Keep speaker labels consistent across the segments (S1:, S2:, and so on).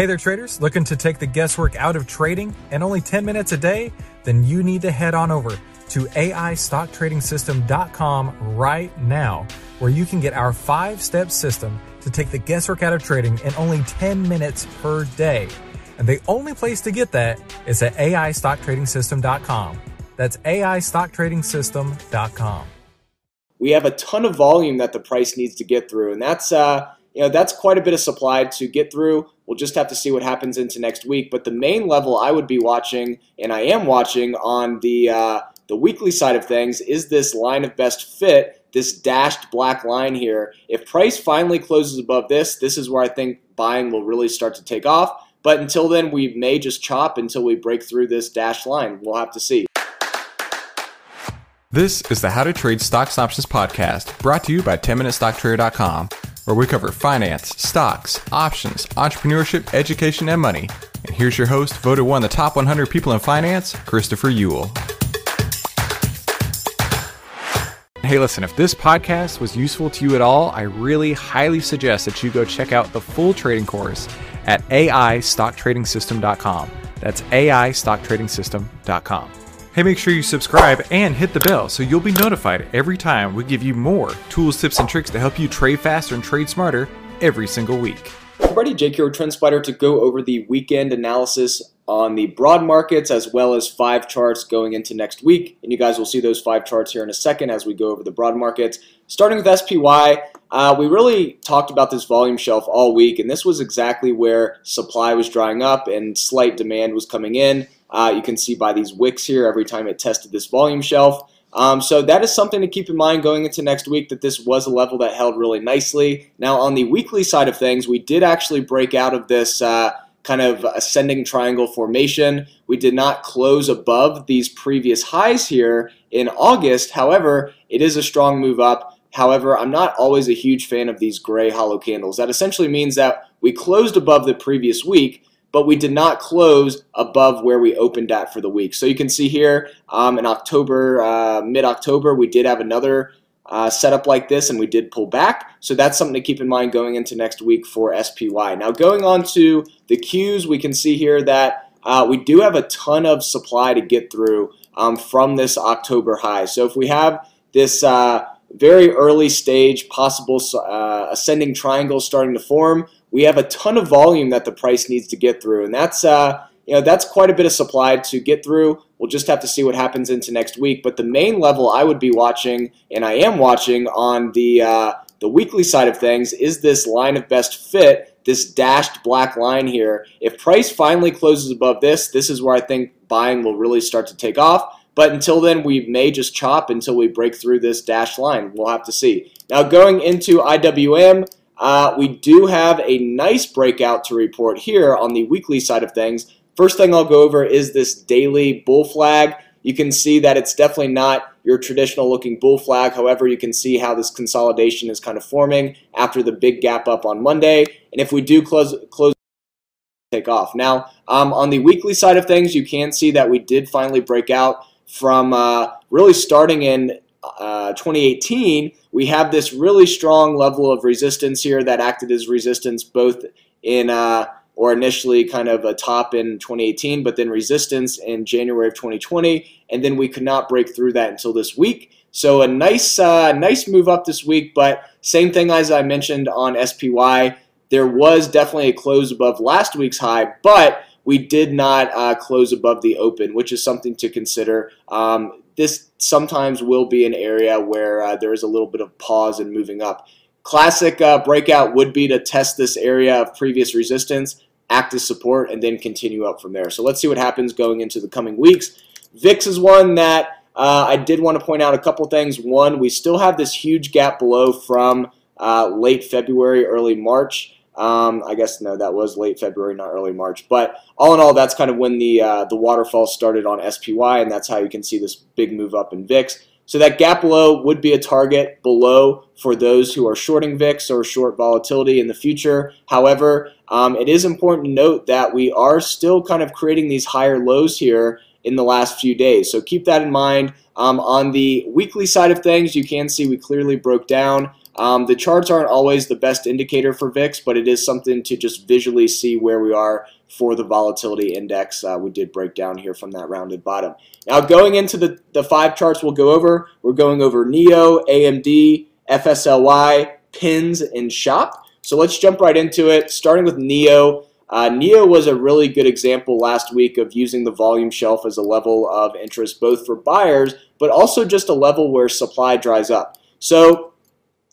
S1: Hey there, traders. Looking to take the guesswork out of trading and only 10 minutes a day? Then you need to head on over to AIStockTradingSystem.com right now, where you can get our five step system to take the guesswork out of trading in only 10 minutes per day. And the only place to get that is at AIStockTradingSystem.com. That's AIStockTradingSystem.com.
S2: We have a ton of volume that the price needs to get through, and that's uh, you know that's quite a bit of supply to get through. We'll just have to see what happens into next week. But the main level I would be watching, and I am watching on the uh, the weekly side of things, is this line of best fit, this dashed black line here. If price finally closes above this, this is where I think buying will really start to take off. But until then, we may just chop until we break through this dashed line. We'll have to see.
S3: This is the How to Trade Stocks Options podcast, brought to you by 10MinuteStockTrader.com, where we cover finance, stocks, options, entrepreneurship, education, and money. And here's your host, voted one of the top 100 people in finance, Christopher Uhl. Hey, listen, if this podcast was useful to you at all, I really highly suggest that you go check out the full trading course at AIStockTradingSystem.com. That's AIStockTradingSystem.com. Hey, make sure you subscribe and hit the bell so you'll be notified every time we give you more tools, tips, and tricks to help you trade faster and trade smarter every single week.
S2: Ready, Jake here, TrendSpider, to go over the weekend analysis on the broad markets as well as five charts going into next week. And you guys will see those five charts here in a second as we go over the broad markets. Starting with SPY, uh, we really talked about this volume shelf all week, and this was exactly where supply was drying up and slight demand was coming in. Uh, you can see by these wicks here every time it tested this volume shelf. Um, so that is something to keep in mind going into next week that this was a level that held really nicely. Now on the weekly side of things, we did actually break out of this uh, kind of ascending triangle formation. We did not close above these previous highs here in August. However, it is a strong move up. However, I'm not always a huge fan of these gray hollow candles. That essentially means that we closed above the previous week, but we did not close above where we opened at for the week. So you can see here um, in October, uh, mid-October, we did have another uh, setup like this and we did pull back. So that's something to keep in mind going into next week for SPY. Now going on to the Qs, we can see here that uh, we do have a ton of supply to get through um, from this October high. So if we have this uh, very early stage possible uh, ascending triangle starting to form, we have a ton of volume that the price needs to get through, and that's uh, you know that's quite a bit of supply to get through. We'll just have to see what happens into next week. But the main level I would be watching, and I am watching on the uh, the weekly side of things, is this line of best fit, this dashed black line here. If price finally closes above this, this is where I think buying will really start to take off. But until then, we may just chop until we break through this dashed line. We'll have to see. Now, going into IWM, uh, we do have a nice breakout to report here on the weekly side of things. First thing I'll go over is this daily bull flag. You can see that it's definitely not your traditional looking bull flag. However, you can see how this consolidation is kind of forming after the big gap up on Monday. And if we do close close take off. Now, um, on the weekly side of things, you can see that we did finally break out from uh, really starting in uh, 2018, we have this really strong level of resistance here that acted as resistance both in uh, or initially kind of a top in 2018, but then resistance in January of 2020, and then we could not break through that until this week. So a nice, uh, nice move up this week, but same thing as I mentioned on SPY. There was definitely a close above last week's high, but we did not uh, close above the open, which is something to consider. Um, this sometimes will be an area where uh, there is a little bit of pause in moving up. Classic uh, breakout would be to test this area of previous resistance, act as support, and then continue up from there. So let's see what happens going into the coming weeks. VIX is one that uh, I did want to point out a couple things. One, we still have this huge gap below from uh, late February, early March. Um, I guess no, that was late February, not early March. But all in all, that's kind of when the uh, the waterfall started on SPY, and that's how you can see this big move up in VIX. So that gap below would be a target below for those who are shorting VIX or short volatility in the future. However, um, it is important to note that we are still kind of creating these higher lows here in the last few days. So keep that in mind. Um, on the weekly side of things, you can see we clearly broke down Um, the charts aren't always the best indicator for VIX, but it is something to just visually see where we are for the volatility index. Uh, we did break down here from that rounded bottom. Now, going into the, the five charts we'll go over, we're going over NIO, AMD, FSLY, PINS, and SHOP. So let's jump right into it, starting with NIO. Uh, NIO was a really good example last week of using the volume shelf as a level of interest both for buyers, but also just a level where supply dries up. So,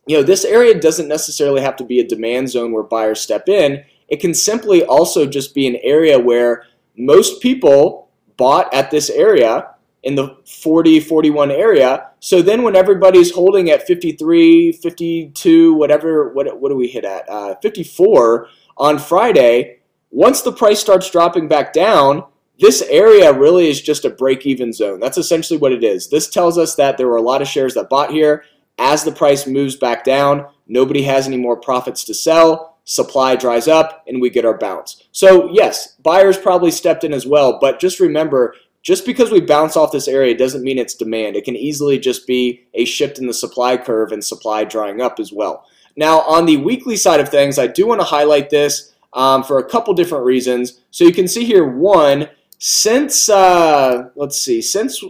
S2: you know, this area doesn't necessarily have to be a demand zone where buyers step in. It can simply also just be an area where most people bought at this area in the 40, 41 area. So then when everybody's holding at 53, 52, whatever, what, what do we hit at? Uh, 54 on Friday, once the price starts dropping back down, this area really is just a break-even zone. That's essentially what it is. This tells us that there were a lot of shares that bought here. As the price moves back down, nobody has any more profits to sell supply dries up, and we get our bounce. So yes, buyers probably stepped in as well, but just remember, just because we bounce off this area doesn't mean it's demand. It can easily just be a shift in the supply curve and supply drying up as well. Now, on the weekly side of things, I do want to highlight this um, for a couple different reasons. So you can see here, one, since, uh, let's see, since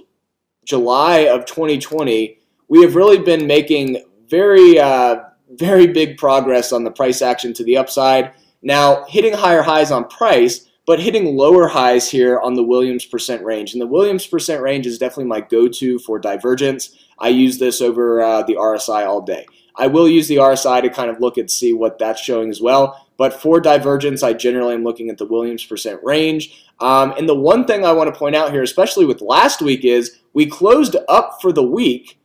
S2: July of 2020, we have really been making very, uh, very big progress on the price action to the upside. Now, hitting higher highs on price, but hitting lower highs here on the Williams percent range. And the Williams percent range is definitely my go-to for divergence. I use this over uh, the RSI all day. I will use the RSI to kind of look and see what that's showing as well. But for divergence, I generally am looking at the Williams percent range. Um, and the one thing I want to point out here, especially with last week, is we closed up for the week,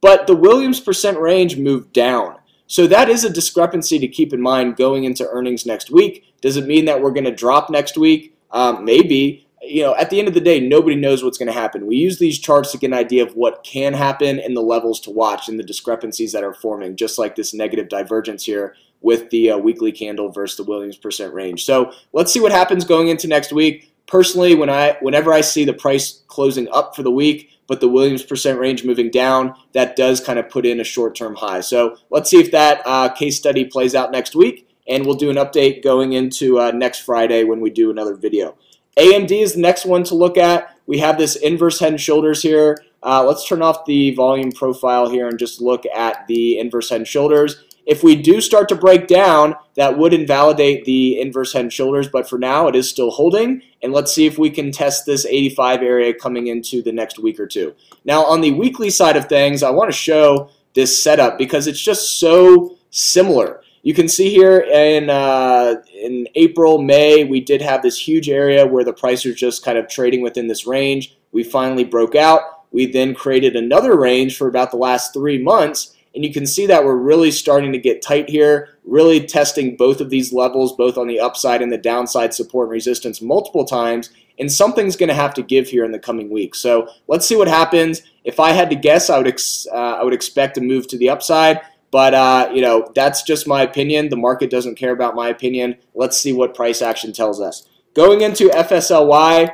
S2: but the Williams percent range moved down. So that is a discrepancy to keep in mind going into earnings next week. Does it mean that we're going to drop next week? Um, maybe. You know, at the end of the day, nobody knows what's going to happen. We use these charts to get an idea of what can happen and the levels to watch and the discrepancies that are forming, just like this negative divergence here with the uh, weekly candle versus the Williams percent range. So let's see what happens going into next week. Personally, when I whenever I see the price closing up for the week, but the Williams percent range moving down, that does kind of put in a short-term high. So let's see if that uh, case study plays out next week, and we'll do an update going into uh, next Friday when we do another video. AMD is the next one to look at. We have this inverse head and shoulders here. Uh, let's turn off the volume profile here and just look at the inverse head and shoulders. If we do start to break down, that would invalidate the inverse head and shoulders, but for now it is still holding. And let's see if we can test this 85 area coming into the next week or two. Now on the weekly side of things, I want to show this setup because it's just so similar. You can see here in uh, in April, May, we did have this huge area where the price was just kind of trading within this range. We finally broke out. We then created another range for about the last three months, and you can see that we're really starting to get tight here, really testing both of these levels, both on the upside and the downside support and resistance multiple times. And something's going to have to give here in the coming weeks. So let's see what happens. If I had to guess, I would uh, I would expect a move to the upside. But uh, you know that's just my opinion. The market doesn't care about my opinion. Let's see what price action tells us. Going into FSLY,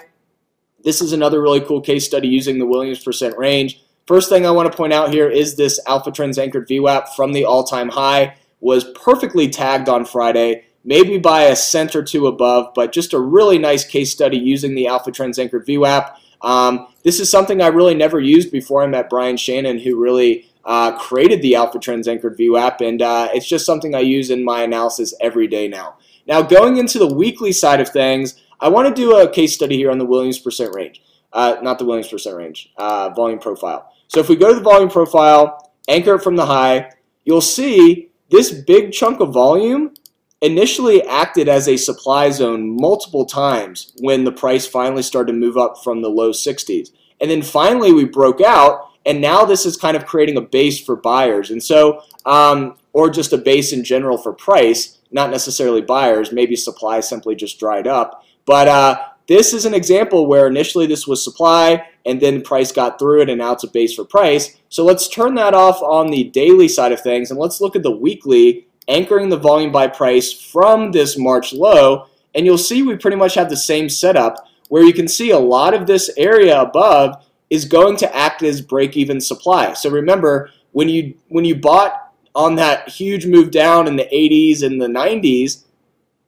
S2: this is another really cool case study using the Williams percent range. First thing I want to point out here is this Alpha Trends anchored VWAP from the all-time high was perfectly tagged on Friday, maybe by a cent or two above, but just a really nice case study using the Alpha Trends anchored VWAP. Um, this is something I really never used before I met Brian Shannon, who really uh, created the Alpha Trends anchored VWAP, and uh, it's just something I use in my analysis every day now. Now, going into the weekly side of things, I want to do a case study here on the Williams percent range. Uh, not the Williams percent range, uh, volume profile. So if we go to the volume profile, anchor it from the high, you'll see this big chunk of volume initially acted as a supply zone multiple times when the price finally started to move up from the low 60s. And then finally we broke out, and now this is kind of creating a base for buyers. And so, um, or just a base in general for price, not necessarily buyers, maybe supply simply just dried up. But uh, this is an example where initially this was supply and then price got through it and now it's a base for price. So let's turn that off on the daily side of things and let's look at the weekly anchoring the volume by price from this March low and you'll see we pretty much have the same setup where you can see a lot of this area above is going to act as break-even supply. So remember when you when you bought on that huge move down in the 80s and the 90s,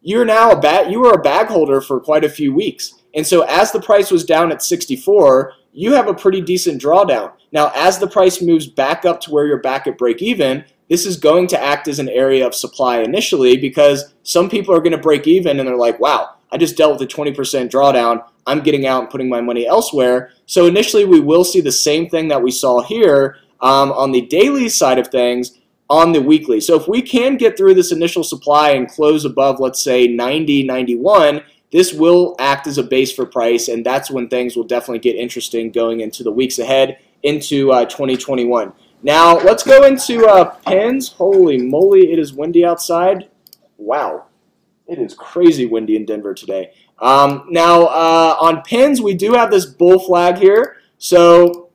S2: you're now a bag you were a bag holder for quite a few weeks. And so as the price was down at 64, you have a pretty decent drawdown. Now, as the price moves back up to where you're back at break even, this is going to act as an area of supply initially because some people are going to break even and they're like, wow, I just dealt with a 20% drawdown. I'm getting out and putting my money elsewhere. So initially, we will see the same thing that we saw here um, on the daily side of things on the weekly. So if we can get through this initial supply and close above, let's say 90, 91, this will act as a base for price, and that's when things will definitely get interesting going into the weeks ahead into uh, 2021. Now, let's go into uh, pins. Holy moly, it is windy outside. Wow. It is crazy windy in Denver today. Um, now, uh, on pins, we do have this bull flag here. So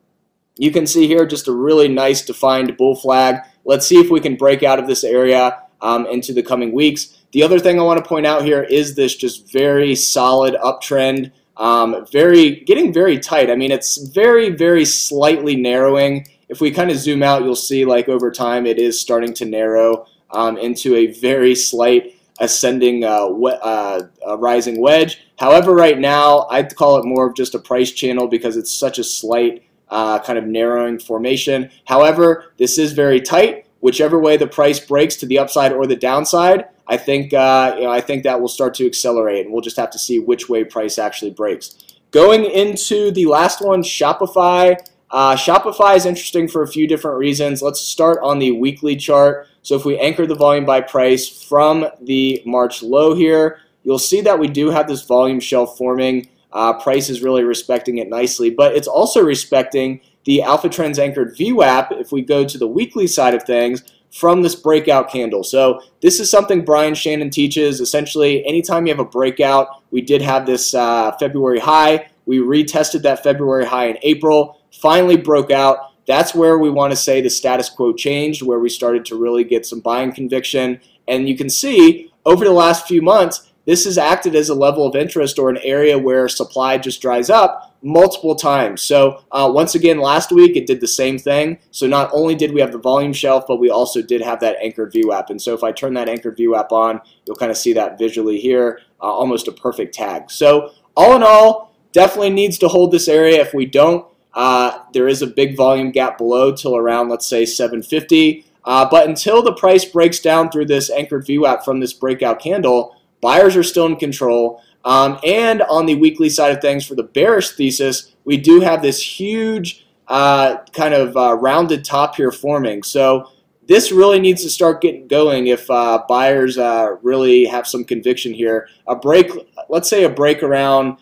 S2: you can see here just a really nice defined bull flag. Let's see if we can break out of this area um, into the coming weeks. The other thing I want to point out here is this just very solid uptrend. Um, very getting very tight. I mean, it's very, very slightly narrowing. If we kind of zoom out, you'll see like over time it is starting to narrow um, into a very slight ascending uh, uh, rising wedge. However, right now I'd call it more of just a price channel because it's such a slight uh, kind of narrowing formation. However, this is very tight. Whichever way the price breaks to the upside or the downside, I think uh, you know, I think that will start to accelerate, and we'll just have to see which way price actually breaks. Going into the last one, Shopify. Uh, Shopify is interesting for a few different reasons. Let's start on the weekly chart. So if we anchor the volume by price from the March low here, you'll see that we do have this volume shelf forming. Uh, price is really respecting it nicely, but it's also respecting the Alpha Trends anchored VWAP if we go to the weekly side of things from this breakout candle. So this is something Brian Shannon teaches. Essentially, anytime you have a breakout, we did have this uh, February high. We retested that February high in April, finally broke out that's where we want to say the status quo changed, where we started to really get some buying conviction. And you can see over the last few months, this has acted as a level of interest or an area where supply just dries up multiple times. So uh, once again, last week it did the same thing. So not only did we have the volume shelf, but we also did have that anchored VWAP. And so if I turn that anchored VWAP on, you'll kind of see that visually here, uh, almost a perfect tag. So all in all, definitely needs to hold this area. If we don't, uh, there is a big volume gap below till around, let's say, 750. Uh, but until the price breaks down through this anchored VWAP from this breakout candle, buyers are still in control. Um, and on the weekly side of things for the bearish thesis, we do have this huge uh, kind of uh, rounded top here forming. So this really needs to start getting going if uh, buyers uh, really have some conviction here. A break, let's say a break around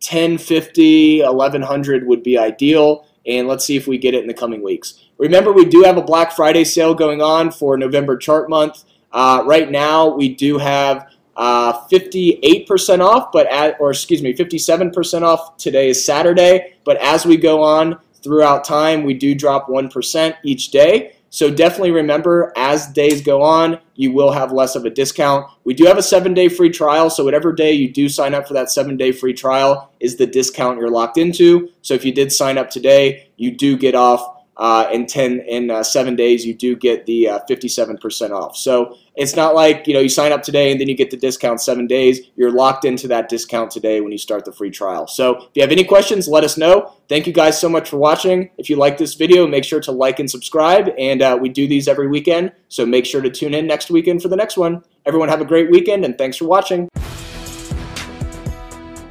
S2: 1050, 1100 would be ideal. And let's see if we get it in the coming weeks. Remember, we do have a Black Friday sale going on for November chart month. Uh, right now, we do have uh, 58% off, but at, or excuse me, 57% off. Today is Saturday, but as we go on throughout time, we do drop 1% each day. So definitely remember, as days go on, you will have less of a discount. We do have a seven-day free trial, so whatever day you do sign up for that seven-day free trial is the discount you're locked into. So if you did sign up today, you do get off uh, in 10 in uh, seven days you do get the uh, 57% off. So it's not like you know you sign up today and then you get the discount seven days. You're locked into that discount today when you start the free trial. So if you have any questions let us know. Thank you guys so much for watching. If you like this video make sure to like and subscribe. And uh, we do these every weekend. So make sure to tune in next weekend for the next one. Everyone have a great weekend and thanks for watching